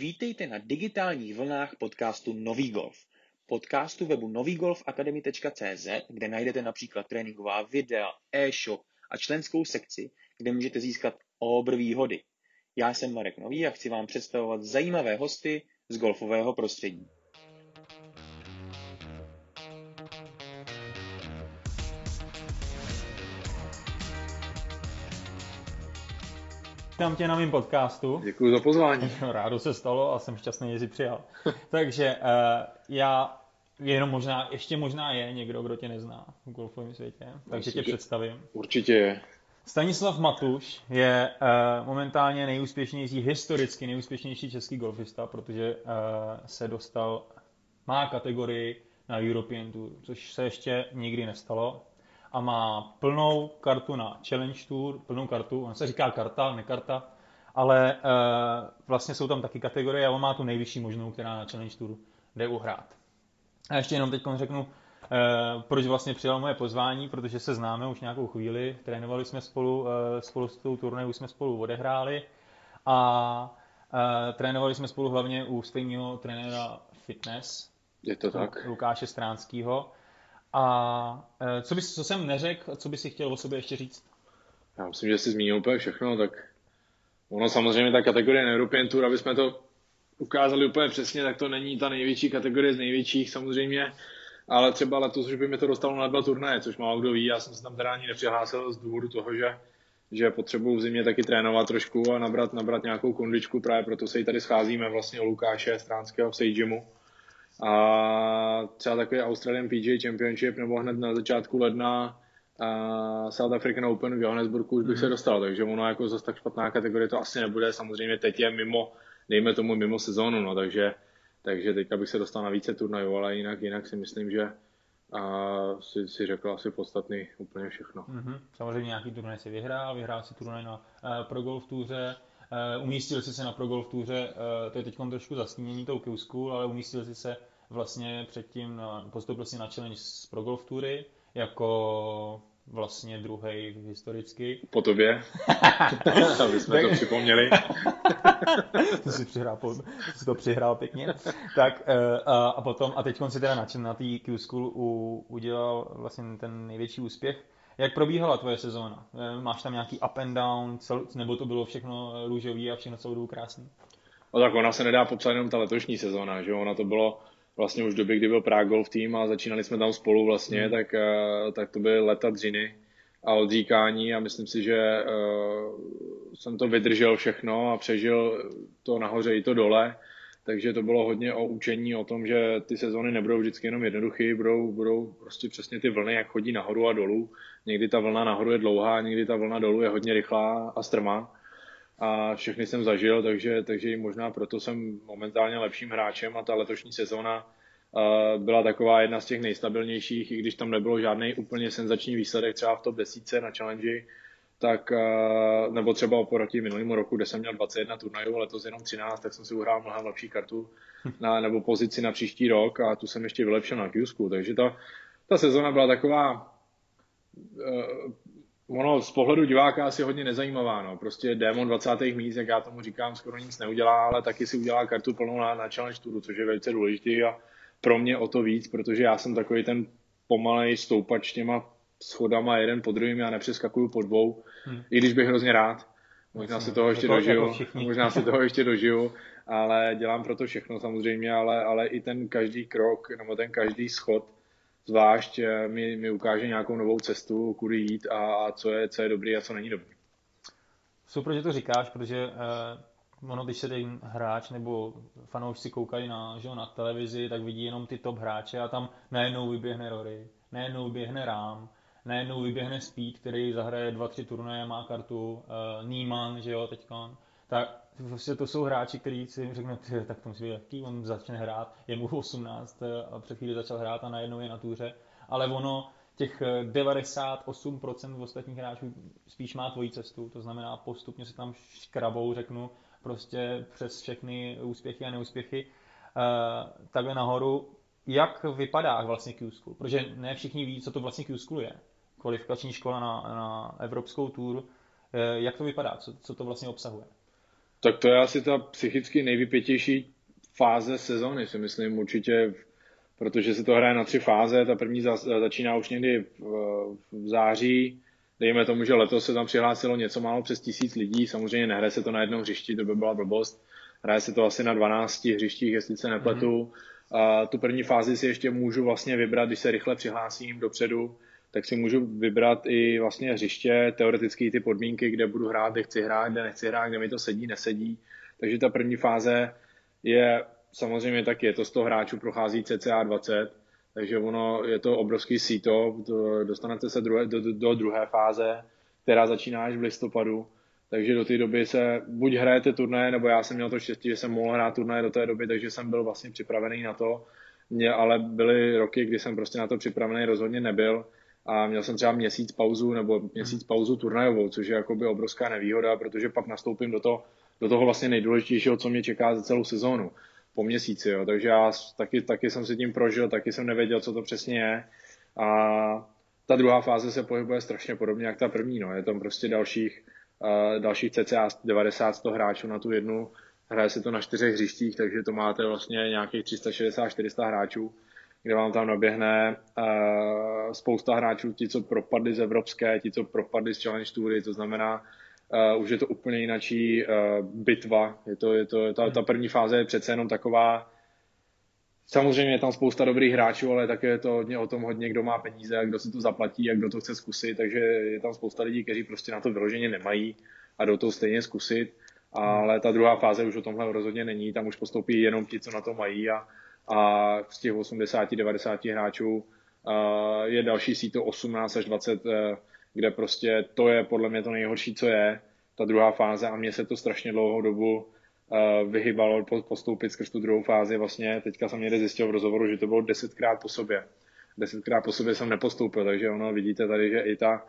Vítejte na digitálních vlnách podcastu Nový golf. Podcastu webu novýgolfakademy.cz, kde najdete například tréninková videa, e-shop a členskou sekci, kde můžete získat obr výhody. Já jsem Marek Nový a chci vám představovat zajímavé hosty z golfového prostředí. Vítám tě na mém podcastu. Děkuji za pozvání. Rádo se stalo a jsem šťastný, že jsi přijal. Takže uh, já jenom možná, ještě možná je někdo, kdo tě nezná v golfovém světě, takže Myslím, tě představím. Určitě je. Stanislav Matuš je uh, momentálně nejúspěšnější, historicky nejúspěšnější český golfista, protože uh, se dostal, má kategorii na European Tour, což se ještě nikdy nestalo a má plnou kartu na Challenge Tour, plnou kartu, on se říká karta, ne karta, ale uh, vlastně jsou tam taky kategorie a on má tu nejvyšší možnou, která na Challenge Tour jde uhrát. A ještě jenom teď řeknu, uh, proč vlastně přijal moje pozvání, protože se známe už nějakou chvíli, trénovali jsme spolu, uh, spolu s tou turné už jsme spolu odehráli a uh, trénovali jsme spolu hlavně u stejného trenéra fitness, je to tak. Lukáše Stránského. A e, co, bys, co jsem neřekl, co bys si chtěl o sobě ještě říct? Já myslím, že jsi zmínil úplně všechno, tak ono samozřejmě ta kategorie European Tour, aby jsme to ukázali úplně přesně, tak to není ta největší kategorie z největších samozřejmě, ale třeba letos už by mi to dostalo na dva turnaje, což málo kdo ví, já jsem se tam teda ani nepřihlásil z důvodu toho, že že potřebuji v zimě taky trénovat trošku a nabrat, nabrat nějakou kondičku, právě proto se i tady scházíme vlastně u Lukáše Stránského v Sejžimu a třeba takový Australian PGA Championship nebo hned na začátku ledna a South African Open v Johannesburgu už bych mm. se mhm. dostal, takže ono jako zase tak špatná kategorie to asi nebude, samozřejmě teď je mimo, dejme tomu mimo sezónu, no, takže, takže teďka bych se dostal na více turnajů, ale jinak, jinak si myslím, že a si, si řekl asi podstatný úplně všechno. Mm-hmm. Samozřejmě nějaký turnaj si vyhrál, vyhrál si turnaj na uh, Pro Golf Touře, uh, umístil si se na Pro Golf Touře, uh, to je teď trošku zastínění tou Q School, ale umístil si se vlastně předtím postoupil si na challenge z Pro Golf Toury jako vlastně druhý historicky. Po tobě, aby jsme to připomněli. to si, přihrál, si to přihrál pěkně. tak eh, a, a potom, a teď si teda na, na té Q School u, udělal vlastně ten největší úspěch. Jak probíhala tvoje sezóna? Eh, máš tam nějaký up and down, cel, nebo to bylo všechno růžový a všechno celou dobu krásný? No tak ona se nedá popsat jenom ta letošní sezóna, že ona to bylo vlastně už v době, kdy byl Prague Golf Team a začínali jsme tam spolu vlastně, mm. tak, eh, tak to byly leta dřiny a odříkání a myslím si, že uh, jsem to vydržel všechno a přežil to nahoře i to dole, takže to bylo hodně o učení o tom, že ty sezóny nebudou vždycky jenom jednoduché, budou, budou prostě přesně ty vlny, jak chodí nahoru a dolů. Někdy ta vlna nahoru je dlouhá, někdy ta vlna dolů je hodně rychlá a strmá a všechny jsem zažil, takže, takže možná proto jsem momentálně lepším hráčem a ta letošní sezóna byla taková jedna z těch nejstabilnějších, i když tam nebylo žádný úplně senzační výsledek třeba v top 10 na challenge, tak, nebo třeba oproti minulému roku, kde jsem měl 21 turnajů, letos jenom 13, tak jsem si uhrál mnohem lepší kartu na, nebo pozici na příští rok a tu jsem ještě vylepšil na q takže ta, ta sezona byla taková ono z pohledu diváka asi hodně nezajímavá. No. Prostě démon 20. míst, jak já tomu říkám, skoro nic neudělá, ale taky si udělá kartu plnou na, na Challenge Touru, což je velice důležitý a pro mě o to víc, protože já jsem takový ten pomalej stoupač těma schodama jeden po druhým, já nepřeskakuju po dvou, hmm. i když bych hrozně rád. Možná si toho ještě jako dožiju, možná si toho ještě dožiju, ale dělám pro to všechno samozřejmě, ale, ale i ten každý krok, nebo ten každý schod, zvlášť eh, mi, mi ukáže nějakou novou cestu, kudy jít a, a co, je, co je dobrý a co není dobrý. Super, že to říkáš, protože uh, ono, když se ten hráč nebo fanoušci koukají na, že, na televizi, tak vidí jenom ty top hráče a tam najednou vyběhne Rory, najednou vyběhne Rám, najednou vyběhne Speed, který zahraje dva, tři turnaje, má kartu, uh, Niemann, že jo, teďkon. Tak prostě to jsou hráči, kteří si řeknou, tak to musí být lehký, on začne hrát, je mu 18 a před chvíli začal hrát a najednou je na túře, ale ono těch 98% ostatních hráčů spíš má tvoji cestu, to znamená postupně se tam škrabou, řeknu, prostě přes všechny úspěchy a neúspěchy, uh, takhle nahoru. Jak vypadá vlastně Q-School? Protože ne všichni ví, co to vlastně Q-School je. Kvalifikační škola na, na evropskou tour. Jak to vypadá? Co, co to vlastně obsahuje? Tak to je asi ta psychicky nejvypětější fáze sezóny, si myslím určitě, protože se to hraje na tři fáze. Ta první začíná už někdy v, v září, dejme tomu, že letos se tam přihlásilo něco málo přes tisíc lidí, samozřejmě nehraje se to na jednom hřišti, to by byla blbost, hraje se to asi na 12 hřištích, jestli se nepletu. Mm-hmm. A tu první fázi si ještě můžu vlastně vybrat, když se rychle přihlásím dopředu, tak si můžu vybrat i vlastně hřiště, teoreticky ty podmínky, kde budu hrát, kde chci hrát, kde nechci hrát, kde mi to sedí, nesedí. Takže ta první fáze je samozřejmě taky, je to 100 hráčů, prochází cca 20, takže ono je to obrovský síto, dostanete se druhé, do, do druhé fáze, která začíná až v listopadu, takže do té doby se buď hrajete turné, nebo já jsem měl to štěstí, že jsem mohl hrát turné do té doby, takže jsem byl vlastně připravený na to, mě ale byly roky, kdy jsem prostě na to připravený rozhodně nebyl a měl jsem třeba měsíc pauzu nebo měsíc pauzu turnajovou, což je jakoby obrovská nevýhoda, protože pak nastoupím do toho, do toho vlastně nejdůležitějšího, co mě čeká za celou sezónu po měsíci, jo. takže já taky, taky jsem si tím prožil, taky jsem nevěděl, co to přesně je a ta druhá fáze se pohybuje strašně podobně jak ta první, no. je tam prostě dalších, uh, dalších cca 90-100 hráčů na tu jednu, hraje se to na čtyřech hřištích, takže to máte vlastně nějakých 360-400 hráčů, kde vám tam naběhne uh, spousta hráčů, ti, co propadli z Evropské, ti, co propadli z Challenge Toury, to znamená, uh, už je to úplně jinačí uh, bitva. Je to, je to, ta, ta první fáze je přece jenom taková, Samozřejmě je tam spousta dobrých hráčů, ale také je to hodně o tom hodně, kdo má peníze a kdo si to zaplatí a kdo to chce zkusit, takže je tam spousta lidí, kteří prostě na to vyloženě nemají a jdou to stejně zkusit. Ale ta druhá fáze už o tomhle rozhodně není, tam už postoupí jenom ti, co na to mají a, a z těch 80-90 hráčů je další síto 18 až 20 kde prostě to je podle mě to nejhorší, co je, ta druhá fáze a mně se to strašně dlouhou dobu uh, vyhybalo postoupit skrz tu druhou fázi. Vlastně teďka jsem někde zjistil v rozhovoru, že to bylo desetkrát po sobě. Desetkrát po sobě jsem nepostoupil, takže ono vidíte tady, že i ta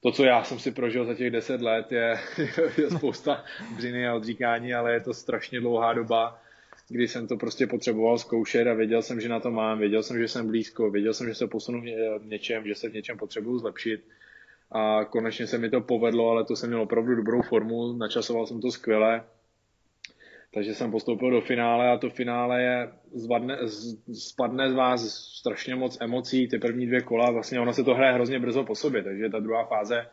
to, co já jsem si prožil za těch deset let, je, je spousta břiny a odříkání, ale je to strašně dlouhá doba, kdy jsem to prostě potřeboval zkoušet a věděl jsem, že na to mám, věděl jsem, že jsem blízko, věděl jsem, že se posunu v něčem, že se v něčem potřebuju zlepšit. A konečně se mi to povedlo, ale to jsem měl opravdu dobrou formu, načasoval jsem to skvěle, takže jsem postoupil do finále a to finále je, zvadne, spadne z vás strašně moc emocí, ty první dvě kola, vlastně ono se to hraje hrozně brzo po sobě, takže ta druhá fáze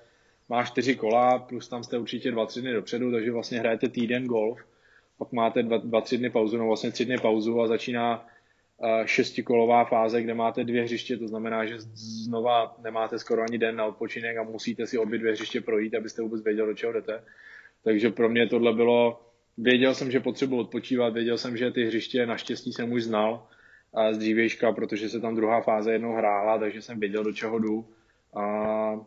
má čtyři kola, plus tam jste určitě dva, tři dny dopředu, takže vlastně hrajete týden golf, pak máte dva, dva tři dny pauzu, no vlastně tři dny pauzu a začíná šestikolová fáze, kde máte dvě hřiště, to znamená, že znova nemáte skoro ani den na odpočinek a musíte si obě dvě hřiště projít, abyste vůbec věděli, do čeho jdete. Takže pro mě tohle bylo, věděl jsem, že potřebuji odpočívat, věděl jsem, že ty hřiště naštěstí jsem už znal z dřívějška, protože se tam druhá fáze jednou hrála, takže jsem věděl, do čeho jdu. A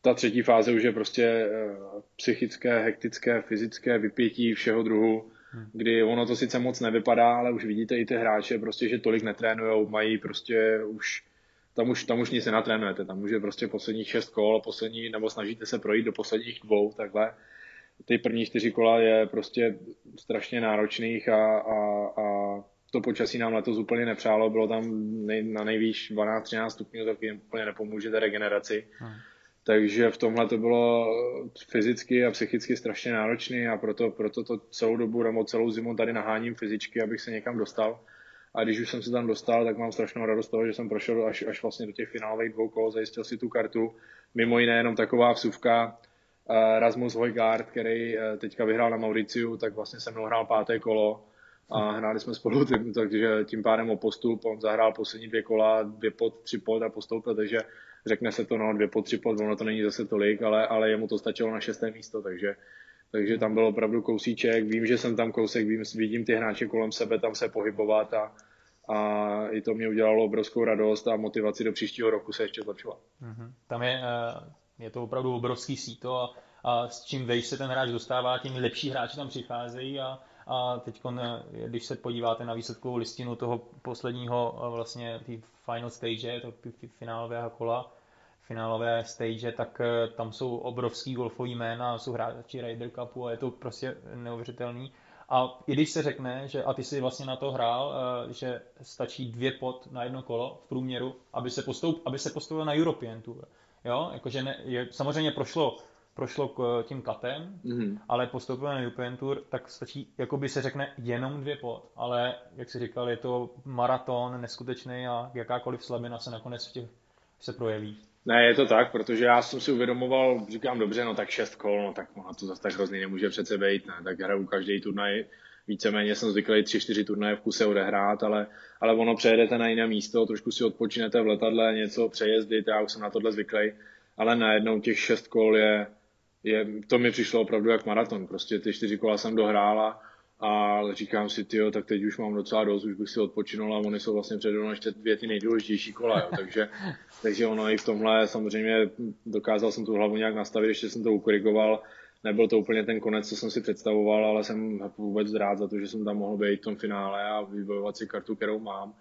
ta třetí fáze už je prostě eh, psychické, hektické, fyzické vypětí všeho druhu kdy ono to sice moc nevypadá, ale už vidíte i ty hráče, prostě, že tolik netrénujou, mají prostě už tam už, tam už nic nenatrénujete, tam už je prostě posledních šest kol, poslední, nebo snažíte se projít do posledních dvou, takhle. Ty první čtyři kola je prostě strašně náročných a, a, a to počasí nám letos úplně nepřálo, bylo tam nej, na nejvýš 12-13 stupňů, tak jim úplně nepomůžete regeneraci. Hmm. Takže v tomhle to bylo fyzicky a psychicky strašně náročné a proto, proto to celou dobu nebo celou zimu tady naháním fyzičky, abych se někam dostal. A když už jsem se tam dostal, tak mám strašnou radost toho, že jsem prošel až, až vlastně do těch finálových dvou kol, zajistil si tu kartu. Mimo jiné jenom taková vsuvka, uh, Rasmus Hojgaard, který uh, teďka vyhrál na Mauriciu, tak vlastně se mnou hrál páté kolo a hráli jsme spolu, takže tím pádem o postup, on zahrál poslední dvě kola, dvě pod, tři pod a postoupil, takže řekne se to, no dvě po tři pod, ono to není zase tolik, ale, ale jemu to stačilo na šesté místo, takže, takže tam byl opravdu kousíček, vím, že jsem tam kousek, vím, vidím ty hráče kolem sebe tam se pohybovat a, a i to mě udělalo obrovskou radost a motivaci do příštího roku se ještě zlepšovat. Mm-hmm. Tam je, eh, je to opravdu obrovský síto a, a s čím vejš se ten hráč dostává, tím lepší hráči tam přicházejí a, a teď, když se podíváte na výsledkovou listinu toho posledního eh, vlastně tý final stage, to finálového kola, finálové stage, tak eh, tam jsou obrovský golfový jména, jsou hráči Ryder Cupu a je to prostě neuvěřitelný. A i když se řekne, že a ty si vlastně na to hrál, eh, že stačí dvě pot na jedno kolo v průměru, aby se, postoup, aby se postoupil na European Tour. Jo, jakože ne, je, samozřejmě prošlo prošlo k tím katem, mm-hmm. ale postoupilo na European Tour, tak stačí, jako by se řekne, jenom dvě pod, ale jak si říkal, je to maraton neskutečný a jakákoliv slabina se nakonec v těch se projeví. Ne, je to tak, protože já jsem si uvědomoval, říkám dobře, no tak šest kol, no tak ono to zase tak hrozný nemůže přece být, ne, tak hraju každý turnaj, víceméně jsem zvyklý tři, čtyři turnaje v kuse odehrát, ale, ale ono přejedete na jiné místo, trošku si odpočinete v letadle, něco přejezdit, já už jsem na tohle zvyklý, ale najednou těch šest kol je, je, to mi přišlo opravdu jak maraton, prostě ty čtyři kola jsem dohrála a říkám si, tyjo, tak teď už mám docela dost, už bych si odpočinul a oni jsou vlastně přede mnou ještě dvě ty nejdůležitější kola, jo. Takže, takže ono i v tomhle samozřejmě dokázal jsem tu hlavu nějak nastavit, ještě jsem to ukorigoval, nebyl to úplně ten konec, co jsem si představoval, ale jsem vůbec rád za to, že jsem tam mohl být v tom finále a vybojovat si kartu, kterou mám.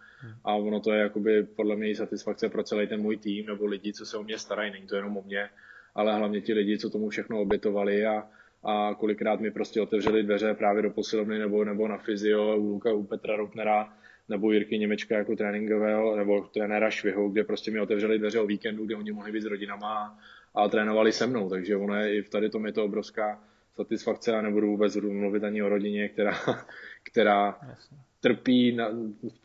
A ono to je jakoby podle mě satisfakce pro celý ten můj tým nebo lidi, co se o mě starají. Není to jenom o mě, ale hlavně ti lidi, co tomu všechno obětovali a, a kolikrát mi prostě otevřeli dveře právě do posilovny nebo, nebo na fyzio u, Luka, u Petra Rupnera nebo Jirky Němečka jako tréninkového nebo trenéra Švihu, kde prostě mi otevřeli dveře o víkendu, kde oni mohli být s rodinama a, a trénovali se mnou, takže ono je, i v tady tom je to obrovská satisfakce a nebudu vůbec mluvit ani o rodině, která, která trpí, na,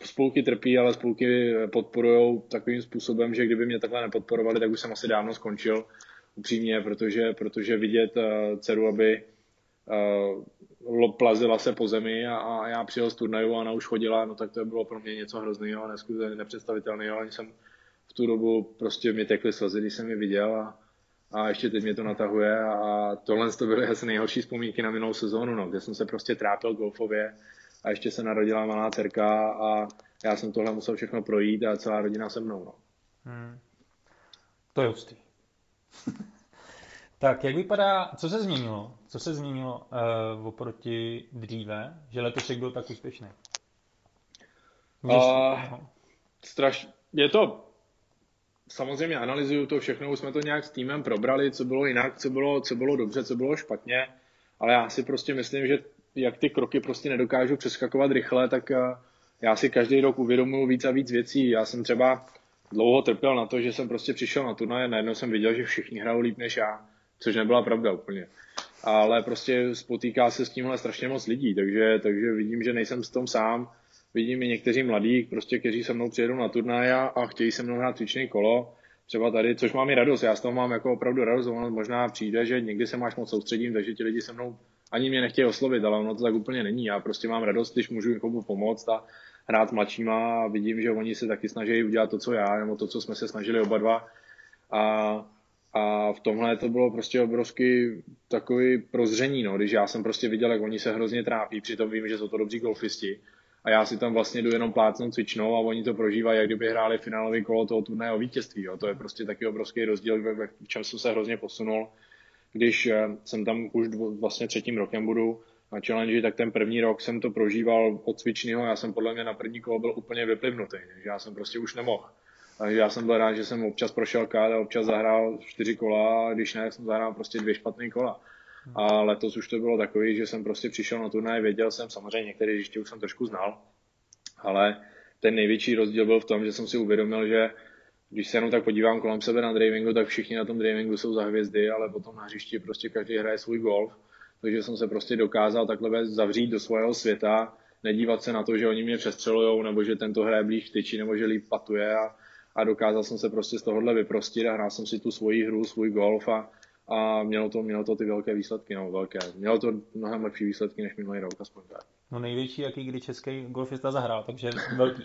spolky trpí, ale spolky podporují takovým způsobem, že kdyby mě takhle nepodporovali, tak už jsem asi dávno skončil upřímně, protože, protože vidět uh, dceru, aby uh, plazila se po zemi a, a já přijel z turnaju a ona už chodila, no tak to bylo pro mě něco hrozného, neskutečně nepředstavitelného, ani jsem v tu dobu prostě mi tekly slzy, když jsem ji viděl a, a ještě teď mě to natahuje a tohle to byly asi nejhorší vzpomínky na minulou sezónu, no, kde jsem se prostě trápil golfově a ještě se narodila malá dcerka a já jsem tohle musel všechno projít a celá rodina se mnou. No. Hmm. To je hustý. tak, jak vypadá, co se změnilo? Co se změnilo uh, oproti dříve, že letošek byl tak úspěšný? Můžeš... Uh, straš... Je to samozřejmě analyzuju to všechno, už jsme to nějak s týmem probrali, co bylo jinak, co bylo, co bylo dobře, co bylo špatně, ale já si prostě myslím, že jak ty kroky prostě nedokážu přeskakovat rychle, tak eh, já si každý rok uvědomuji víc a víc věcí. Já jsem třeba dlouho trpěl na to, že jsem prostě přišel na turnaj a najednou jsem viděl, že všichni hrajou líp než já, což nebyla pravda úplně. Ale prostě spotýká se s tímhle strašně moc lidí, takže, takže vidím, že nejsem s tom sám. Vidím i někteří mladí, prostě, kteří se mnou přijedou na turnaj a chtějí se mnou hrát cvičný kolo. Třeba tady, což mám i radost, já z toho mám jako opravdu radost, ono možná přijde, že někdy se máš moc soustředím, takže ti lidi se mnou ani mě nechtějí oslovit, ale ono to tak úplně není. Já prostě mám radost, když můžu někomu pomoct a hrát s mladšíma a vidím, že oni se taky snaží udělat to, co já, nebo to, co jsme se snažili oba dva. A, a v tomhle to bylo prostě obrovský takový prozření, no, když já jsem prostě viděl, jak oni se hrozně trápí, přitom vím, že jsou to dobří golfisti. A já si tam vlastně jdu jenom plácnout cvičnou a oni to prožívají, jak kdyby hráli finálový kolo toho turného vítězství. Jo. To je prostě taky obrovský rozdíl, v čem jsem se hrozně posunul když eh, jsem tam už dvo, vlastně třetím rokem budu na challenge, tak ten první rok jsem to prožíval od cvičného, já jsem podle mě na první kolo byl úplně vyplivnutý, takže já jsem prostě už nemohl. Takže já jsem byl rád, že jsem občas prošel kád a občas zahrál čtyři kola, a když ne, jsem zahrál prostě dvě špatné kola. A letos už to bylo takový, že jsem prostě přišel na turnaj, věděl jsem, samozřejmě některé ještě už jsem trošku znal, ale ten největší rozdíl byl v tom, že jsem si uvědomil, že když se jenom tak podívám kolem sebe na drivingu, tak všichni na tom drivingu jsou za hvězdy, ale potom na hřišti prostě každý hraje svůj golf. Takže jsem se prostě dokázal takhle zavřít do svého světa, nedívat se na to, že oni mě přestřelujou, nebo že tento hraje blíž tyči, nebo že líp patuje a, a dokázal jsem se prostě z tohohle vyprostit a hrál jsem si tu svoji hru, svůj golf a, a mělo to, mělo to ty velké výsledky, no velké. Mělo to mnohem lepší výsledky než minulý rok, aspoň tak. No největší, jaký kdy český golfista zahrál, takže velký.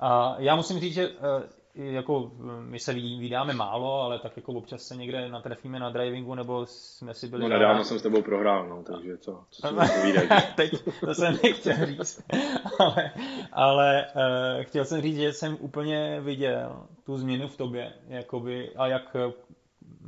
A já musím říct, že eh, jako my se vydáme málo, ale tak jako občas se někde natrefíme na drivingu, nebo jsme si byli... No nedávno jsem s tebou prohrál, no, takže co, co si Teď to jsem nechtěl říct, ale, ale uh, chtěl jsem říct, že jsem úplně viděl tu změnu v tobě, jakoby, a jak,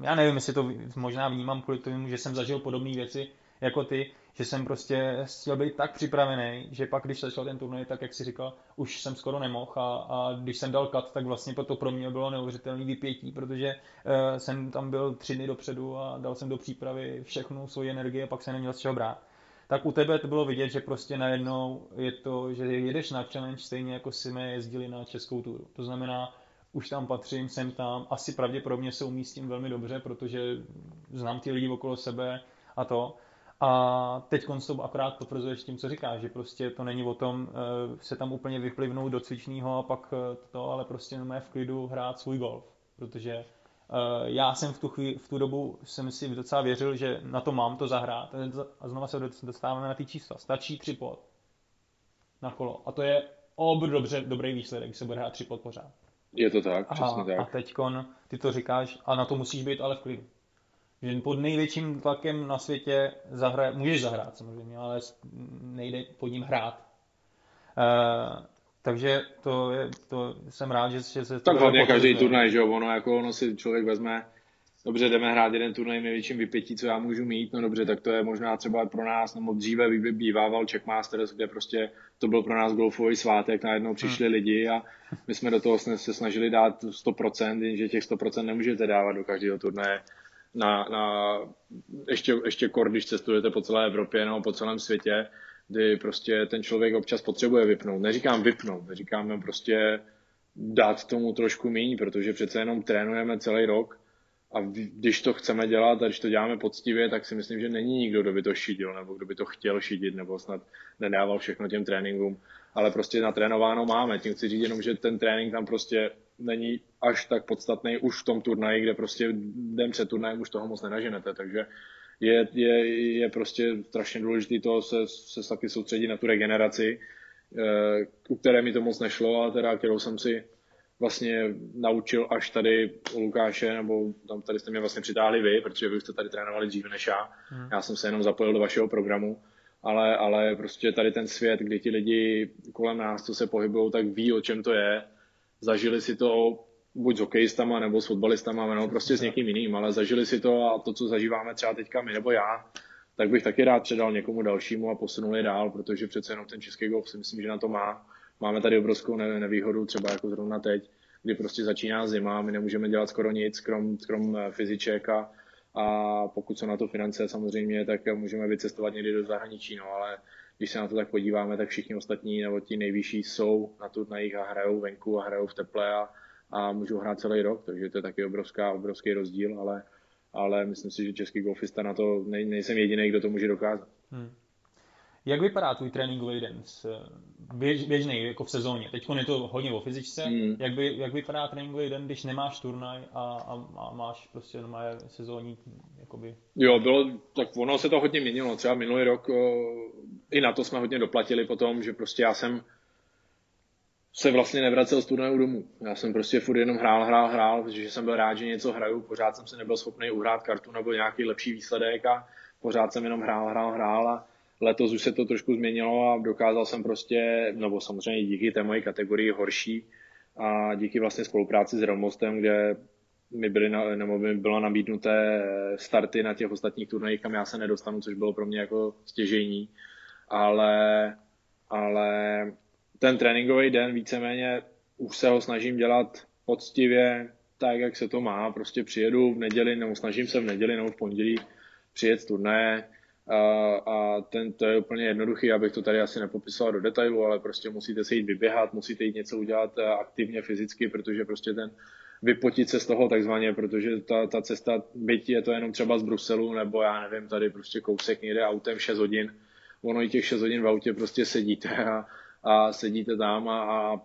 já nevím, jestli to možná vnímám kvůli tomu, že jsem zažil podobné věci jako ty, že jsem prostě chtěl být tak připravený, že pak, když začal ten turnaj, tak jak si říkal, už jsem skoro nemohl a, a když jsem dal kat, tak vlastně to pro mě bylo neuvěřitelné vypětí, protože uh, jsem tam byl tři dny dopředu a dal jsem do přípravy všechnu svoji energii a pak jsem neměl z čeho brát. Tak u tebe to bylo vidět, že prostě najednou je to, že jedeš na challenge stejně jako jsme jezdili na českou turu. To znamená, už tam patřím, jsem tam, asi pravděpodobně se umístím velmi dobře, protože znám ty lidi okolo sebe a to. A teď to akorát potvrzuješ tím, co říkáš, že prostě to není o tom uh, se tam úplně vyplivnout do cvičního a pak uh, to, ale prostě jenom v klidu hrát svůj golf. Protože uh, já jsem v tu, chvíli, v tu dobu jsem si docela věřil, že na to mám to zahrát. A znova se dostáváme na ty čísla. Stačí tři pod na kolo. A to je obr dobře, dobrý výsledek, když se bude hrát tři pod pořád. Je to tak, přesně tak. A teďkon, ty to říkáš, a na to musíš být ale v klidu. Že pod největším tlakem na světě zahraje, můžeš zahrát samozřejmě, ale nejde pod ním hrát. Uh, takže to, je, to jsem rád, že, že se Tak hlavně každý turnaj, že jo, ono jako ono si člověk vezme, dobře, jdeme hrát jeden turnaj největším vypětí, co já můžu mít, no dobře, tak to je možná třeba pro nás, nebo dříve bývával Checkmasters, kde prostě to byl pro nás golfový svátek, najednou přišli hmm. lidi a my jsme do toho se snažili dát 100%, jenže těch 100% nemůžete dávat do každého turnaje na, na ještě, ještě kor, když cestujete po celé Evropě nebo po celém světě, kdy prostě ten člověk občas potřebuje vypnout. Neříkám vypnout, neříkám prostě dát tomu trošku méně, protože přece jenom trénujeme celý rok a když to chceme dělat a když to děláme poctivě, tak si myslím, že není nikdo, kdo by to šidil, nebo kdo by to chtěl šidit, nebo snad nedával všechno těm tréninkům. Ale prostě natrénováno máme. Tím chci říct jenom, že ten trénink tam prostě není až tak podstatný už v tom turnaji, kde prostě den před turnajem už toho moc nenaženete, takže je, je, je prostě strašně důležité to se, se taky soustředit na tu regeneraci, eh, u které mi to moc nešlo a teda, kterou jsem si vlastně naučil až tady u Lukáše, nebo tam tady jste mě vlastně přitáhli vy, protože vy jste tady trénovali dříve než já. Hmm. Já jsem se jenom zapojil do vašeho programu, ale, ale prostě tady ten svět, kdy ti lidi kolem nás, co se pohybují, tak ví, o čem to je. Zažili si to buď s hokejistama, nebo s fotbalistama, nebo prostě s někým jiným, ale zažili si to a to, co zažíváme třeba teďka my nebo já, tak bych taky rád předal někomu dalšímu a posunul je dál, protože přece jenom ten český golf si myslím, že na to má. Máme tady obrovskou nevýhodu, třeba jako zrovna teď, kdy prostě začíná zima, my nemůžeme dělat skoro nic, krom, krom eh, fyziček a, a pokud jsou na to finance samozřejmě, tak můžeme vycestovat někdy do zahraničí, no ale když se na to tak podíváme, tak všichni ostatní nebo ti nejvyšší jsou na turnajích a hrajou venku a hrajou v teple a, a můžou hrát celý rok, takže to je taky obrovská, obrovský rozdíl, ale, ale myslím si, že český golfista na to nej, nejsem jediný, kdo to může dokázat. Hmm. Jak vypadá tvůj tréninkový den? Běž, běžný, jako v sezóně. Teď je to hodně o fyzičce. Hmm. Jak, by, jak vypadá tréninkový den, když nemáš turnaj a, a, a máš prostě normálně sezónní, jakoby... Jo, bylo, tak ono se to hodně měnilo. Třeba minulý rok i na to jsme hodně doplatili potom, že prostě já jsem se vlastně nevracel z turnaju domů. Já jsem prostě furt jenom hrál, hrál, hrál, protože jsem byl rád, že něco hraju, pořád jsem se nebyl schopný uhrát kartu nebo nějaký lepší výsledek a pořád jsem jenom hrál, hrál, hrál a Letos už se to trošku změnilo a dokázal jsem prostě, nebo samozřejmě díky té mojí kategorii horší a díky vlastně spolupráci s Realmostem, kde mi, byly nebo mi bylo nabídnuté starty na těch ostatních turnajích, kam já se nedostanu, což bylo pro mě jako stěžení. Ale, ale ten tréninkový den víceméně už se ho snažím dělat poctivě, tak, jak se to má. Prostě přijedu v neděli, nebo snažím se v neděli nebo v pondělí přijet turnaje, a, a ten, to je úplně jednoduchý, abych to tady asi nepopisoval do detailu, ale prostě musíte se jít vyběhat, musíte jít něco udělat eh, aktivně fyzicky, protože prostě ten vypotit se z toho takzvaně, protože ta, ta cesta, byť je to jenom třeba z Bruselu, nebo já nevím, tady prostě kousek někde autem 6 hodin, ono i těch 6 hodin v autě prostě sedíte a, a sedíte tam a, a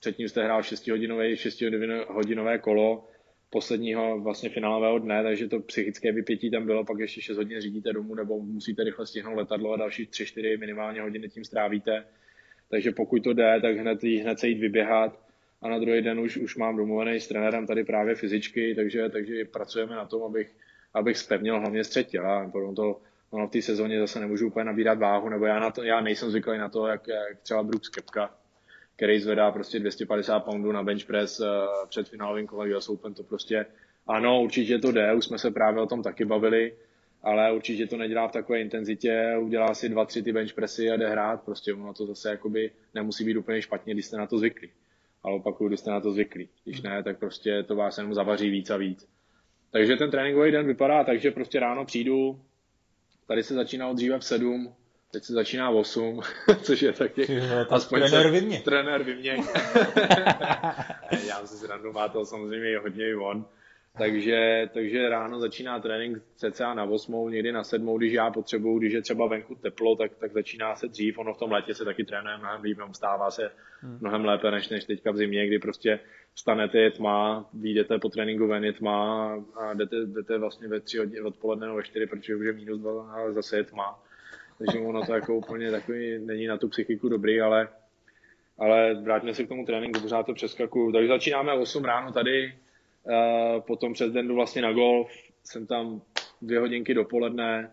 předtím jste hrál 6 hodinové, 6 hodinové kolo, posledního vlastně finálového dne, takže to psychické vypětí tam bylo, pak ještě 6 hodin řídíte domů nebo musíte rychle stihnout letadlo a další 3-4 minimálně hodiny tím strávíte. Takže pokud to jde, tak hned, hned se jít vyběhat a na druhý den už, už mám domluvený s trenérem tady právě fyzičky, takže, takže pracujeme na tom, abych, abych spevnil hlavně střed těla. Potom to, ono v té sezóně zase nemůžu úplně nabírat váhu, nebo já, na to, já nejsem zvyklý na to, jak, jak třeba Brooks Kepka, který zvedá prostě 250 poundů na bench press uh, před finálovým kolem US Open, to prostě ano, určitě to jde, už jsme se právě o tom taky bavili, ale určitě to nedělá v takové intenzitě, udělá si dva, tři ty bench pressy a jde hrát, prostě ono to zase jakoby nemusí být úplně špatně, když jste na to zvyklí. Ale opakuju, když jste na to zvyklí. Když ne, tak prostě to vás jenom zavaří víc a víc. Takže ten tréninkový den vypadá tak, že prostě ráno přijdu, tady se začíná od dříve v sedm, teď se začíná 8, což je taky no, aspoň trenér Vimě. Trenér Vimě. Já si srandu, má to samozřejmě hodně i on. Takže, takže ráno začíná trénink cca na 8, někdy na 7, když já potřebuju, když je třeba venku teplo, tak, tak začíná se dřív. Ono v tom létě se taky trénuje mnohem líp, stává se hmm. mnohem lépe než, než teďka v zimě, kdy prostě vstanete, je tma, vyjdete po tréninku ven, je tma a jdete, jdete vlastně ve 3 hodiny odpoledne nebo ve 4, protože už je minus 2, ale zase je tma. Takže ono to jako úplně takový není na tu psychiku dobrý, ale, ale vrátíme se k tomu tréninku, pořád to přeskakuju. Takže začínáme 8 ráno tady, potom přes den jdu vlastně na golf, jsem tam dvě hodinky dopoledne,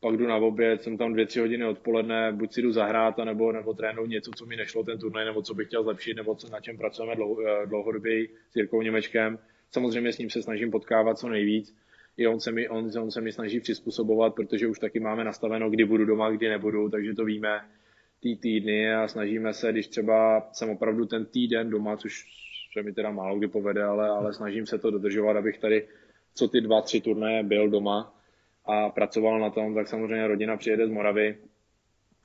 pak jdu na oběd, jsem tam dvě, tři hodiny odpoledne, buď si jdu zahrát, nebo, nebo trénuju něco, co mi nešlo ten turnaj, nebo co bych chtěl zlepšit, nebo co, na čem pracujeme eh, dlouhodobě s Jirkou Němečkem. Samozřejmě s ním se snažím potkávat co nejvíc. I on se, mi, on, on se mi snaží přizpůsobovat, protože už taky máme nastaveno, kdy budu doma, kdy nebudu, takže to víme ty týdny a snažíme se, když třeba jsem opravdu ten týden doma, což se mi teda málo kdy povede, ale, ale snažím se to dodržovat, abych tady co ty dva, tři turnaje byl doma a pracoval na tom, tak samozřejmě rodina přijede z Moravy,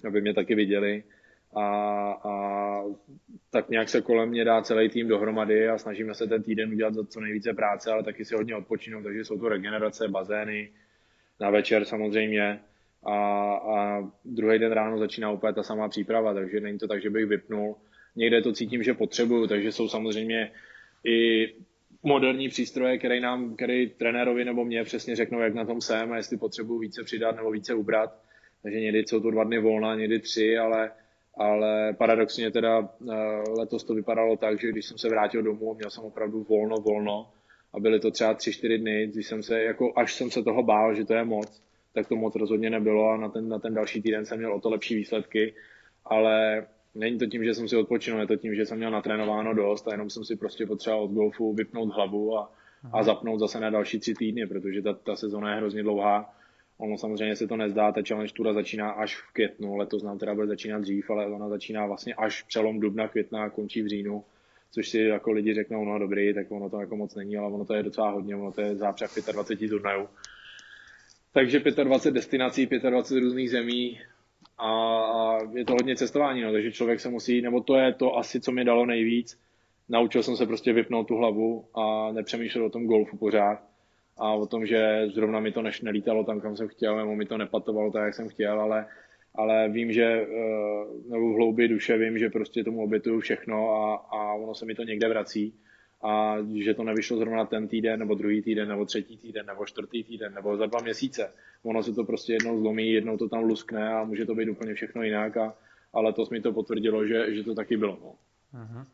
aby mě taky viděli a, a tak nějak se kolem mě dá celý tým dohromady a snažíme se ten týden udělat za co nejvíce práce, ale taky si hodně odpočinout, takže jsou to regenerace, bazény, na večer samozřejmě a, a druhý den ráno začíná úplně ta samá příprava, takže není to tak, že bych vypnul. Někde to cítím, že potřebuju, takže jsou samozřejmě i moderní přístroje, který nám, který trenérovi nebo mě přesně řeknou, jak na tom jsem a jestli potřebuji více přidat nebo více ubrat. Takže někdy jsou to dva dny volna, někdy tři, ale, ale paradoxně teda eh, letos to vypadalo tak, že když jsem se vrátil domů, měl jsem opravdu volno, volno a byly to třeba tři, čtyři dny, když jsem se, jako až jsem se toho bál, že to je moc, tak to moc rozhodně nebylo a na ten, na ten další týden jsem měl o to lepší výsledky, ale Není to tím, že jsem si odpočinul, je to tím, že jsem měl natrénováno dost a jenom jsem si prostě potřeboval od golfu vypnout hlavu a, a zapnout zase na další tři týdny, protože ta, ta sezona je hrozně dlouhá. Ono samozřejmě se to nezdá, ta challenge tour začíná až v květnu, letos nám teda bude začínat dřív, ale ona začíná vlastně až přelom dubna, května a končí v říjnu, což si jako lidi řeknou, no dobrý, tak ono to jako moc není, ale ono to je docela hodně, ono to je zápřah 25 turnajů. Takže 25 destinací, 25 různých zemí, a je to hodně cestování, no, takže člověk se musí, nebo to je to asi, co mi dalo nejvíc, naučil jsem se prostě vypnout tu hlavu a nepřemýšlet o tom golfu pořád. A o tom, že zrovna mi to než nelítalo tam, kam jsem chtěl, nebo mi to nepatovalo tak, jak jsem chtěl, ale, ale vím, že eh, nebo v hloubi duše vím, že prostě tomu obětuju všechno a, a ono se mi to někde vrací a že to nevyšlo zrovna ten týden, nebo druhý týden, nebo třetí týden, nebo čtvrtý týden, nebo za dva měsíce. Ono se to prostě jednou zlomí, jednou to tam luskne a může to být úplně všechno jinak, a, ale to mi to potvrdilo, že, že to taky bylo. No. Uh-huh.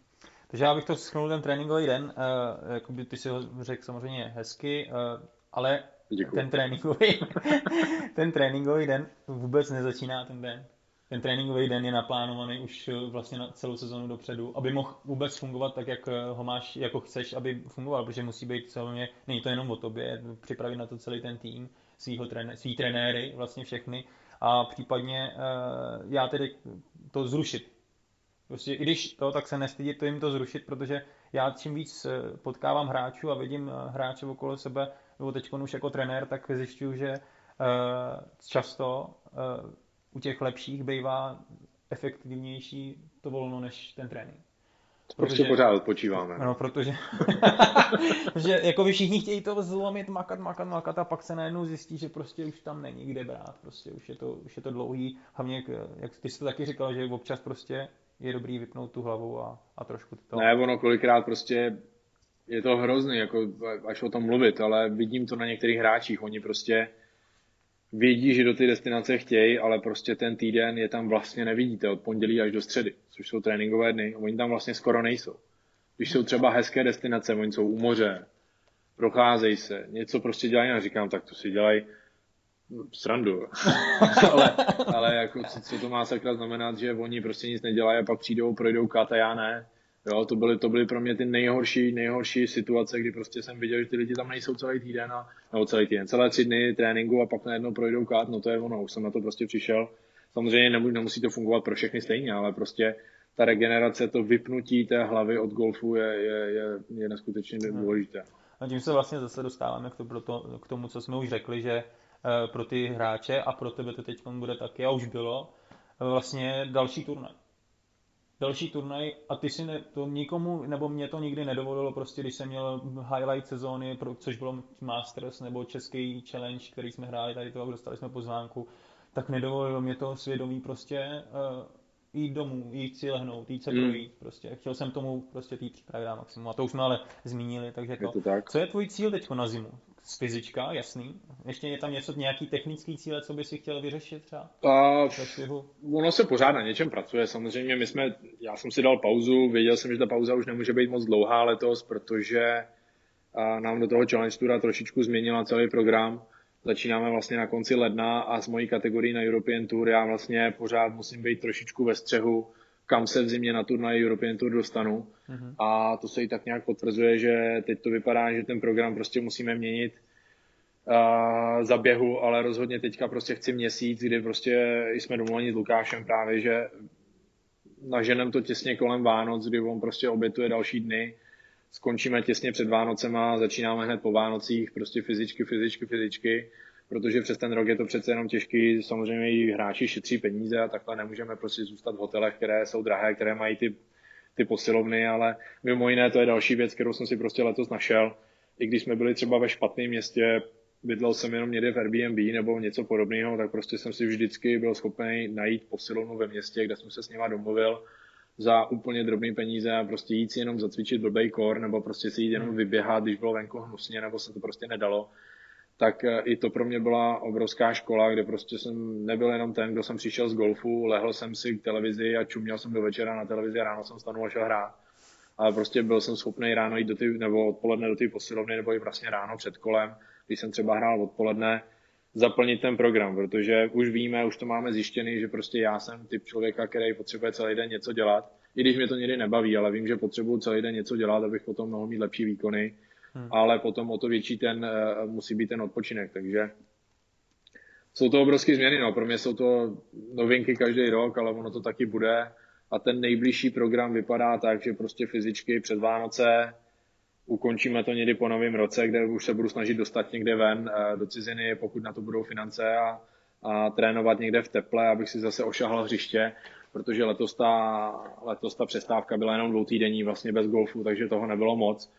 Takže já bych to schnul ten tréninkový den, uh, jakoby ty si ho řekl samozřejmě hezky, uh, ale Děkuji. ten tréninkový, ten tréninkový den vůbec nezačíná ten den ten tréninkový den je naplánovaný už eh, vlastně na celou sezonu dopředu, aby mohl vůbec fungovat tak, jak eh, ho máš, jako chceš, aby fungoval, protože musí být samozřejmě, není to jenom o tobě, připravit na to celý ten tým, svýho trené, svý trenéry, vlastně všechny a případně uh, já tedy to zrušit. Prostě i když to, tak se nestydit to jim to zrušit, protože já čím víc potkávám hráčů a vidím hráče okolo sebe, nebo teď už jako trenér, tak zjišťuju, že uh, často uh, u těch lepších bývá efektivnější to volno než ten trénink. Prostě pořád odpočíváme. No, protože, protože jako vy všichni chtějí to zlomit, makat, makat, makat a pak se najednou zjistí, že prostě už tam není kde brát, prostě už je to, už je to dlouhý, hlavně, jak ty jsi to taky říkal, že občas prostě je dobrý vypnout tu hlavu a, a trošku to... Ne, ono kolikrát prostě je to hrozný, jako až o tom mluvit, ale vidím to na některých hráčích, oni prostě vědí, že do ty destinace chtějí, ale prostě ten týden je tam vlastně nevidíte od pondělí až do středy, což jsou tréninkové dny. Oni tam vlastně skoro nejsou. Když jsou třeba hezké destinace, oni jsou u moře, procházejí se, něco prostě dělají a říkám, tak to si dělají srandu. ale, ale jako, co, co, to má sakra znamenat, že oni prostě nic nedělají a pak přijdou, projdou kat a já ne. Jo, to byly, to byly pro mě ty nejhorší, nejhorší situace, kdy prostě jsem viděl, že ty lidi tam nejsou celý týden, a, nebo celý týden, celé tři dny tréninku a pak najednou projdou kát, no to je ono, už jsem na to prostě přišel. Samozřejmě nemusí to fungovat pro všechny stejně, ale prostě ta regenerace, to vypnutí té hlavy od golfu je, je, je, je neskutečně hmm. důležité. A tím se vlastně zase dostáváme k, to, k tomu, co jsme už řekli, že eh, pro ty hráče a pro tebe to teď bude taky a už bylo, vlastně další turnaj. Další turnaj a ty si ne, to nikomu, nebo mě to nikdy nedovolilo, prostě když jsem měl highlight sezóny, což bylo Masters nebo Český challenge, který jsme hráli tady to a dostali jsme pozvánku, tak nedovolilo mě to svědomí prostě uh, jít domů, jít si lehnout, jít se projít. Prostě. Chtěl jsem tomu prostě té přípravy dát maximum. A to už jsme ale zmínili, takže to. Je to tak. Co je tvůj cíl teď na zimu? Z fyzička, jasný. Ještě je tam něco, nějaký technický cíle, co by si chtěl vyřešit třeba? Uh, ono se pořád na něčem pracuje. Samozřejmě my jsme, já jsem si dal pauzu, věděl jsem, že ta pauza už nemůže být moc dlouhá letos, protože uh, nám do toho Challenge Toura trošičku změnila celý program Začínáme vlastně na konci ledna a s mojí kategorií na European Tour já vlastně pořád musím být trošičku ve střehu, kam se v zimě na turnaj European Tour dostanu. Mm-hmm. A to se i tak nějak potvrzuje, že teď to vypadá, že ten program prostě musíme měnit uh, za běhu, ale rozhodně teďka prostě chci měsíc, kdy prostě jsme domluveni s Lukášem právě, že naženem to těsně kolem Vánoc, kdy on prostě obětuje další dny, skončíme těsně před Vánocema, začínáme hned po Vánocích, prostě fyzičky, fyzičky, fyzičky, protože přes ten rok je to přece jenom těžký, samozřejmě i hráči šetří peníze a takhle nemůžeme prostě zůstat v hotelech, které jsou drahé, které mají ty, ty posilovny, ale mimo jiné to je další věc, kterou jsem si prostě letos našel. I když jsme byli třeba ve špatném městě, bydlel jsem jenom někde v Airbnb nebo něco podobného, tak prostě jsem si vždycky byl schopný najít posilovnu ve městě, kde jsem se s nima domluvil za úplně drobné peníze a prostě jít si jenom zacvičit blbej kor nebo prostě si jít jenom hmm. vyběhat, když bylo venku hnusně nebo se to prostě nedalo, tak eh, i to pro mě byla obrovská škola, kde prostě jsem nebyl jenom ten, kdo jsem přišel z golfu, lehl jsem si k televizi a čuměl jsem do večera na televizi a ráno jsem stanul a šel hrát. Ale prostě byl jsem schopný ráno jít do ty, nebo odpoledne do té posilovny, nebo i vlastně ráno před kolem, když jsem třeba hrál odpoledne, zaplnit ten program, protože už víme, už to máme zjištěný, že prostě já jsem typ člověka, který potřebuje celý den něco dělat, i když mě to někdy nebaví, ale vím, že potřebuji celý den něco dělat, abych potom mohl mít lepší výkony, hmm. ale potom o to větší ten uh, musí být ten odpočinek, takže jsou to obrovské změny, no, pro mě jsou to novinky každý rok, ale ono to taky bude. A ten nejbližší program vypadá tak, že prostě fyzičky před Vánoce, ukončíme to někdy po novém roce, kde už se budu snažit dostat někde ven eh, do ciziny, pokud na to budou finance a, a trénovat někde v teple, abych si zase ošahal hřiště, protože letos ta, letos ta přestávka byla jenom dvoutýdenní vlastně bez golfu, takže toho nebylo moc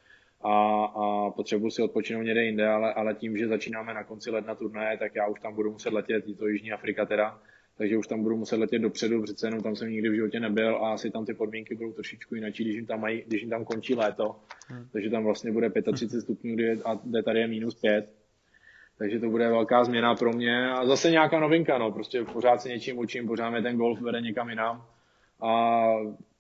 a, a potřebuji si odpočinout někde jinde, ale, ale tím, že začínáme na konci ledna turnaje, tak já už tam budu muset letět, je to Jižní Afrika teda, takže už tam budu muset letět dopředu, přece jenom tam jsem nikdy v životě nebyl a asi tam ty podmínky budou trošičku jinak, když jim tam, mají, když jim tam končí léto, hmm. takže tam vlastně bude 35 stupňů kdy, a kde tady je minus 5. Takže to bude velká změna pro mě a zase nějaká novinka, no, prostě pořád se něčím učím, pořád mě ten golf vede někam jinam a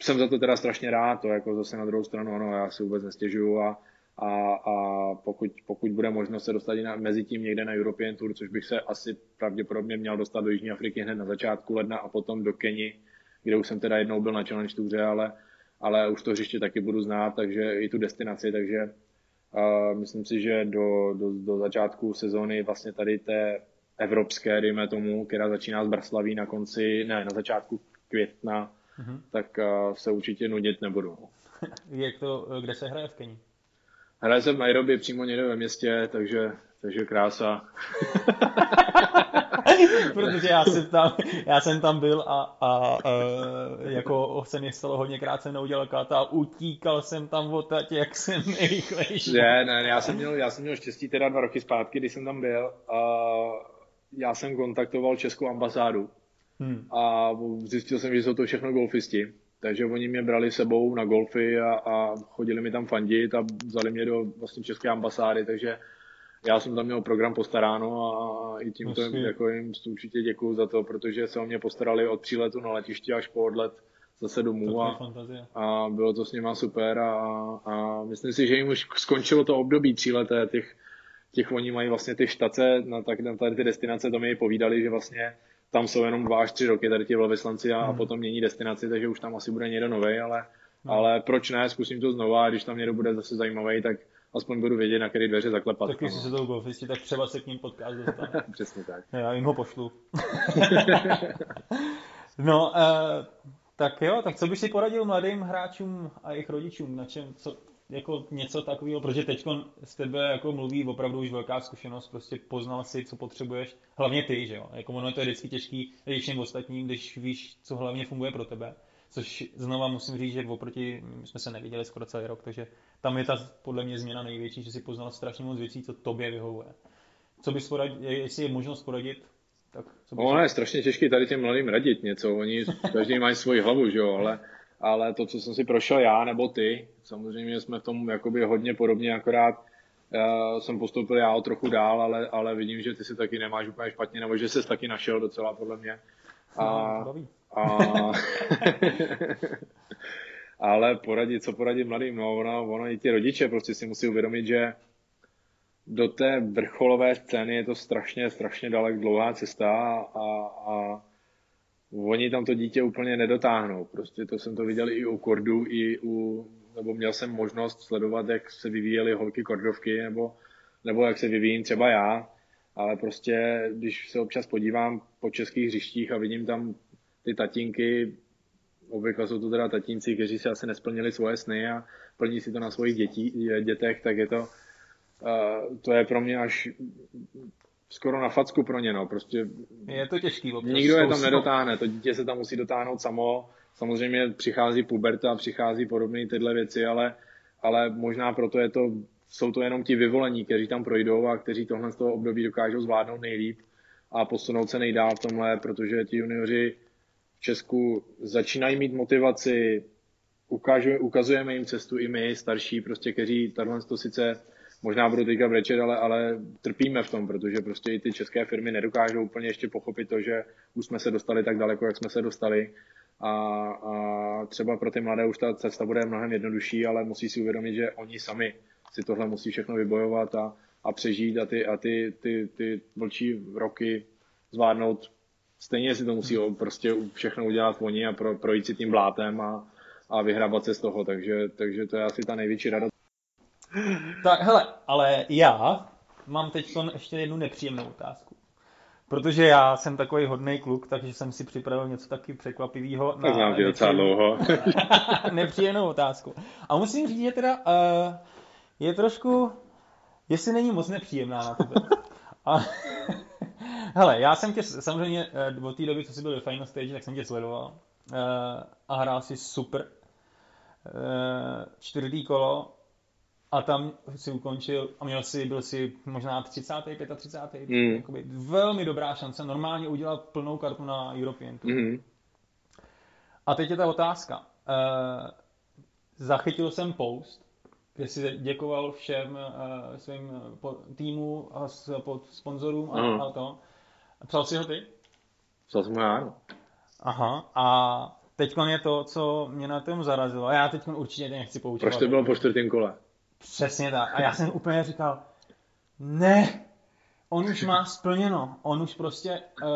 jsem za to teda strašně rád, to jako zase na druhou stranu, ano, já si vůbec nestěžuju a a, a pokud, pokud bude možnost se dostat na, mezi tím někde na European Tour, což bych se asi pravděpodobně měl dostat do Jižní Afriky hned na začátku ledna a potom do Keni, kde už jsem teda jednou byl na Challenge Touře, ale, ale už to hřiště taky budu znát, takže i tu destinaci, takže uh, myslím si, že do, do, do začátku sezóny vlastně tady té evropské, dejme tomu, která začíná z Braslaví na konci, ne, na začátku května, mm-hmm. tak uh, se určitě nudit nebudu. Jak to, kde se hraje v Keni? Hraje se v Nairobi přímo někde ve městě, takže, takže krása. Protože já jsem tam, já jsem tam byl a, a, a jako se mi stalo hodněkrát jsem neudělal kata a utíkal jsem tam od tati, jak jsem nejrychlejší. Ne, ne, já jsem, měl, já jsem měl štěstí teda dva roky zpátky, když jsem tam byl a já jsem kontaktoval českou ambasádu hmm. a zjistil jsem, že jsou to všechno golfisti takže oni mě brali sebou na golfy a, a chodili mi tam fandit a vzali mě do vlastně české ambasády, takže já jsem tam měl program postaráno a, i tímto vlastně. jako jim určitě děkuju za to, protože se o mě postarali od příletu na letišti až po odlet zase domů a, a bylo to s nima super a, a myslím si, že jim už skončilo to období tříleté těch, těch oni mají vlastně ty štace na, tak, na tady ty destinace, to mi povídali, že vlastně tam jsou jenom dva až tři roky tady ti velvyslanci a, hmm. a potom mění destinaci, takže už tam asi bude někdo nový, ale, hmm. ale proč ne, zkusím to znova a když tam někdo bude zase zajímavý, tak aspoň budu vědět, na který dveře zaklepat. Tak když se to golfisti, tak třeba se k ním podcast dostane. Přesně tak. Já jim ho pošlu. no, uh, tak jo, tak co byš si poradil mladým hráčům a jejich rodičům, na čem, co, jako něco takového, protože teď z tebe jako mluví opravdu už velká zkušenost, prostě poznal si, co potřebuješ, hlavně ty, že jo, jako ono je to vždycky těžký když všem ostatním, když víš, co hlavně funguje pro tebe, což znova musím říct, že oproti, my jsme se neviděli skoro celý rok, takže tam je ta podle mě změna největší, že si poznal strašně moc věcí, co tobě vyhovuje. Co bys poradil, jestli je možnost poradit, tak co bys... Ono je strašně těžké tady těm mladým radit něco, oni každý mají svoji hlavu, že jo, ale ale to, co jsem si prošel já nebo ty, samozřejmě jsme v tom jakoby hodně podobně, akorát uh, jsem postoupil já o trochu dál, ale, ale vidím, že ty si taky nemáš úplně špatně, nebo že jsi taky našel docela podle mě. A, no, a, ale poradit, co poradit mladým, no ono, ono i ti rodiče prostě si musí uvědomit, že do té vrcholové scény je to strašně, strašně dalek dlouhá cesta a, a oni tam to dítě úplně nedotáhnou. Prostě to jsem to viděl i u kordů, i u, nebo měl jsem možnost sledovat, jak se vyvíjely holky kordovky, nebo, nebo jak se vyvíjím třeba já, ale prostě, když se občas podívám po českých hřištích a vidím tam ty tatínky, obvykle jsou to teda tatínci, kteří si asi nesplnili svoje sny a plní si to na svých dětí, dětech, tak je to, uh, to je pro mě až skoro na facku pro ně, no, prostě je to těžký. Občas. Nikdo je tam nedotáhne, to dítě se tam musí dotáhnout samo, samozřejmě přichází puberta, přichází podobné tyhle věci, ale, ale možná proto je to, jsou to jenom ti vyvolení, kteří tam projdou a kteří tohle z toho období dokážou zvládnout nejlíp a posunout se nejdál v tomhle, protože ti junioři v Česku začínají mít motivaci, ukazujeme jim cestu i my, starší, prostě, kteří tohle to sice možná budu teďka brečet, ale, ale trpíme v tom, protože prostě i ty české firmy nedokážou úplně ještě pochopit to, že už jsme se dostali tak daleko, jak jsme se dostali. A, a třeba pro ty mladé už ta cesta bude mnohem jednodušší, ale musí si uvědomit, že oni sami si tohle musí všechno vybojovat a, a přežít a ty, a ty, ty, ty vlčí roky zvládnout. Stejně si to musí prostě všechno udělat oni a pro, projít si tím blátem a, a vyhrabat se z toho, takže, takže to je asi ta největší radost tak hele, ale já mám teď ještě jednu nepříjemnou otázku. Protože já jsem takový hodný kluk, takže jsem si připravil něco taky překvapivého. Tak znám tě docela dlouho. nepříjemnou otázku. A musím říct, že teda uh, je trošku, jestli není moc nepříjemná na tebe. A, hele, já jsem tě samozřejmě uh, od té doby, co jsi byl ve Final Stage, tak jsem tě sledoval. Uh, a hrál si super. Uh, čtvrtý kolo a tam si ukončil a měl si, byl si možná 30. 35. Mm. Jakoby velmi dobrá šance normálně udělat plnou kartu na European Tour. Mm. A teď je ta otázka. Uh, zachytil jsem post, kde si děkoval všem uh, svým po, týmu a s, pod sponzorům a, mm. a to. Psal si ho ty? Psal jsem ho já, Aha, a teď je to, co mě na tom zarazilo. A já teď určitě nechci poučovat. Proč to bylo po čtvrtém kole? Přesně tak. A já jsem úplně říkal, ne, on už má splněno. On už prostě uh,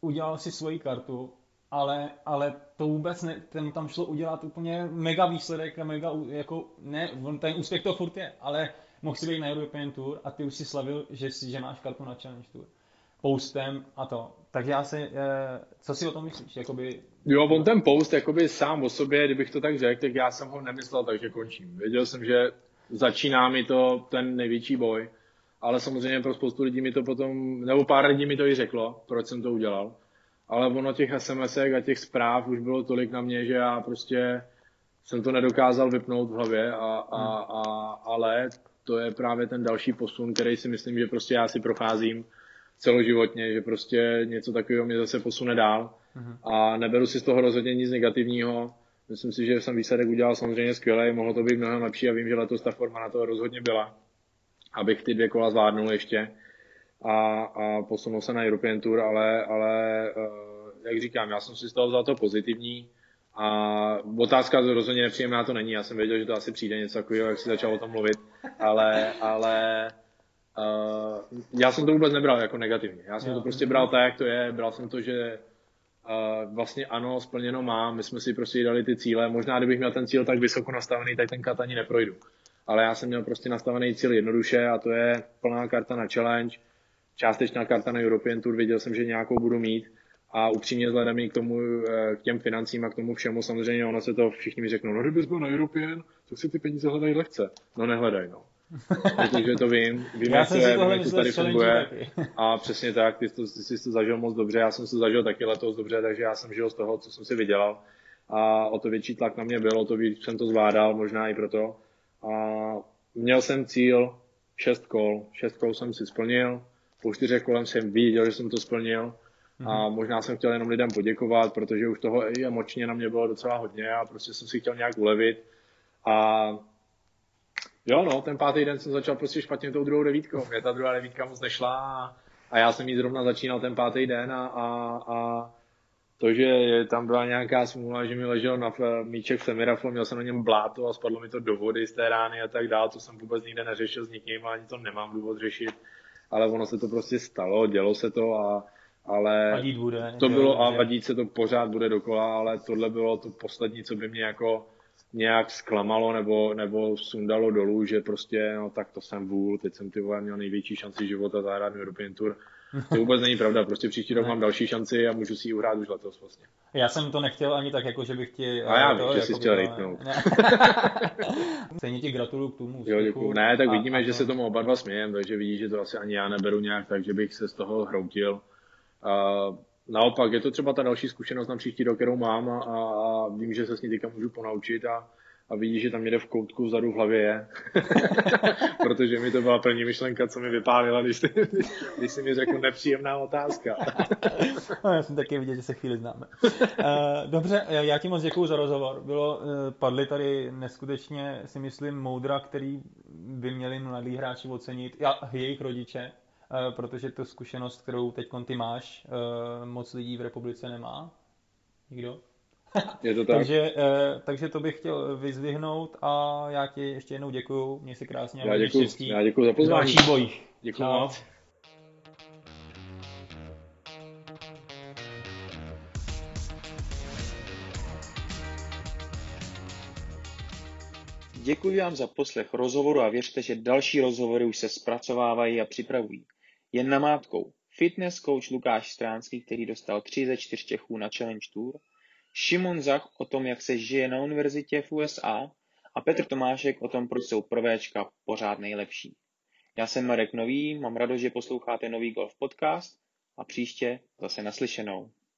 udělal si svoji kartu, ale, ale to vůbec ne, ten tam šlo udělat úplně mega výsledek a mega, jako, ne, ten úspěch to furt je, ale mohl si být na European Tour a ty už si slavil, že, že máš kartu na Challenge Tour. Postem a to. Takže já si, eh, co si o tom myslíš? Jakoby... Jo, on ten post jakoby sám o sobě, kdybych to tak řekl, tak já jsem ho nemyslel, takže končím. Věděl jsem, že začíná mi to ten největší boj, ale samozřejmě pro spoustu lidí mi to potom, nebo pár lidí mi to i řeklo, proč jsem to udělal. Ale ono těch sms a těch zpráv už bylo tolik na mě, že já prostě jsem to nedokázal vypnout v hlavě, a, a, a, ale to je právě ten další posun, který si myslím, že prostě já si procházím celoživotně, že prostě něco takového mě zase posune dál. Uh-huh. A neberu si z toho rozhodně nic negativního. Myslím si, že jsem výsledek udělal samozřejmě skvěle, mohlo to být mnohem lepší a vím, že letos ta forma na to rozhodně byla, abych ty dvě kola zvládnul ještě a, a posunul se na European Tour, ale, ale eh, jak říkám, já jsem si z toho vzal to pozitivní a otázka rozhodně nepříjemná to není, já jsem věděl, že to asi přijde něco takového, jak si začal o tom mluvit, ale, ale uh, já jsem to vůbec nebral jako negativně, já jsem to prostě bral tak, jak to je, bral jsem to, že Uh, vlastně ano, splněno mám, my jsme si prostě dali ty cíle, možná kdybych měl ten cíl tak vysoko nastavený, tak ten kat ani neprojdu. Ale já jsem měl prostě nastavený cíl jednoduše a to je plná karta na challenge, částečná karta na European Tour, věděl jsem, že nějakou budu mít a upřímně vzhledem k tomu, eh, k těm financím a k tomu všemu, samozřejmě ono se to všichni mi řeknou, no kdybys byl na European, tak si ty peníze hledají lehce. No nehledaj, no. Protože to vím, vím, jak to je, vím, jak to tady funguje. A přesně tak, ty, to, ty jsi to zažil moc dobře, já jsem to zažil taky letos dobře, takže já jsem žil z toho, co jsem si vydělal. A o to větší tlak na mě bylo, to víc jsem to zvládal, možná i proto. A měl jsem cíl šest kol, šest kol jsem si splnil, po čtyřech kolem jsem viděl, že jsem to splnil a mhm. možná jsem chtěl jenom lidem poděkovat, protože už toho i emočně na mě bylo docela hodně a prostě jsem si chtěl nějak ulevit. A jo, no, ten pátý den jsem začal prostě špatně tou druhou devítkou. Mě ta druhá devítka moc nešla a, a já jsem jí zrovna začínal ten pátý den a, a, a to, že tam byla nějaká smůla, že mi ležel na míček v Semiraflu, měl jsem na něm bláto a spadlo mi to do vody z té rány a tak dále, to jsem vůbec nikde neřešil s nikým a ani to nemám důvod řešit, ale ono se to prostě stalo, dělo se to a ale vadít bude, to bylo a vadít se to pořád bude dokola, ale tohle bylo to poslední, co by mě jako nějak zklamalo nebo, nebo sundalo dolů, že prostě, no tak to jsem vůl, teď jsem ty vole měl největší šanci života zahrát European Tour. To vůbec není pravda, prostě příští rok mám další šanci a můžu si ji uhrát už letos vlastně. Já jsem to nechtěl ani tak, jako že bych ti... A já vím, že jsi jako chtěl rejtnout. Stejně ti gratuluju k tomu. Jo, děkuju. Ne, tak vidíme, a, že se tomu oba dva smějem, takže vidíš, že to asi ani já neberu nějak tak, že bych se z toho hroutil. Uh, naopak je to třeba ta další zkušenost na příští rok, kterou mám a, a vím, že se s ní teďka můžu ponaučit a, a vidí, že tam někde v koutku vzadu v hlavě je. Protože mi to byla první myšlenka, co mi vypálila, když, jsi, když jsi mi řekl nepříjemná otázka. no, já jsem taky vidět, že se chvíli známe. Uh, dobře, já ti moc děkuji za rozhovor. Bylo, uh, padly tady neskutečně, si myslím, moudra, který by měli mladí hráči ocenit, a jejich rodiče, protože to zkušenost, kterou teď ty máš, uh, moc lidí v republice nemá. Nikdo? Je to tak. takže, eh, takže to bych chtěl vyzvihnout a já ti ještě jednou děkuju. Měj se krásně. Já děkuju, já děkuju za pozvání. bojích. Děkuju moc. Děkuji vám za poslech rozhovoru a věřte, že další rozhovory už se zpracovávají a připravují. Jen namátkou. Fitness coach Lukáš Stránský, který dostal 3 ze 4 Čechů na Challenge Tour, Šimon Zach o tom, jak se žije na univerzitě v USA a Petr Tomášek o tom, proč jsou prvéčka pořád nejlepší. Já jsem Marek Nový, mám radost, že posloucháte Nový Golf Podcast a příště zase naslyšenou.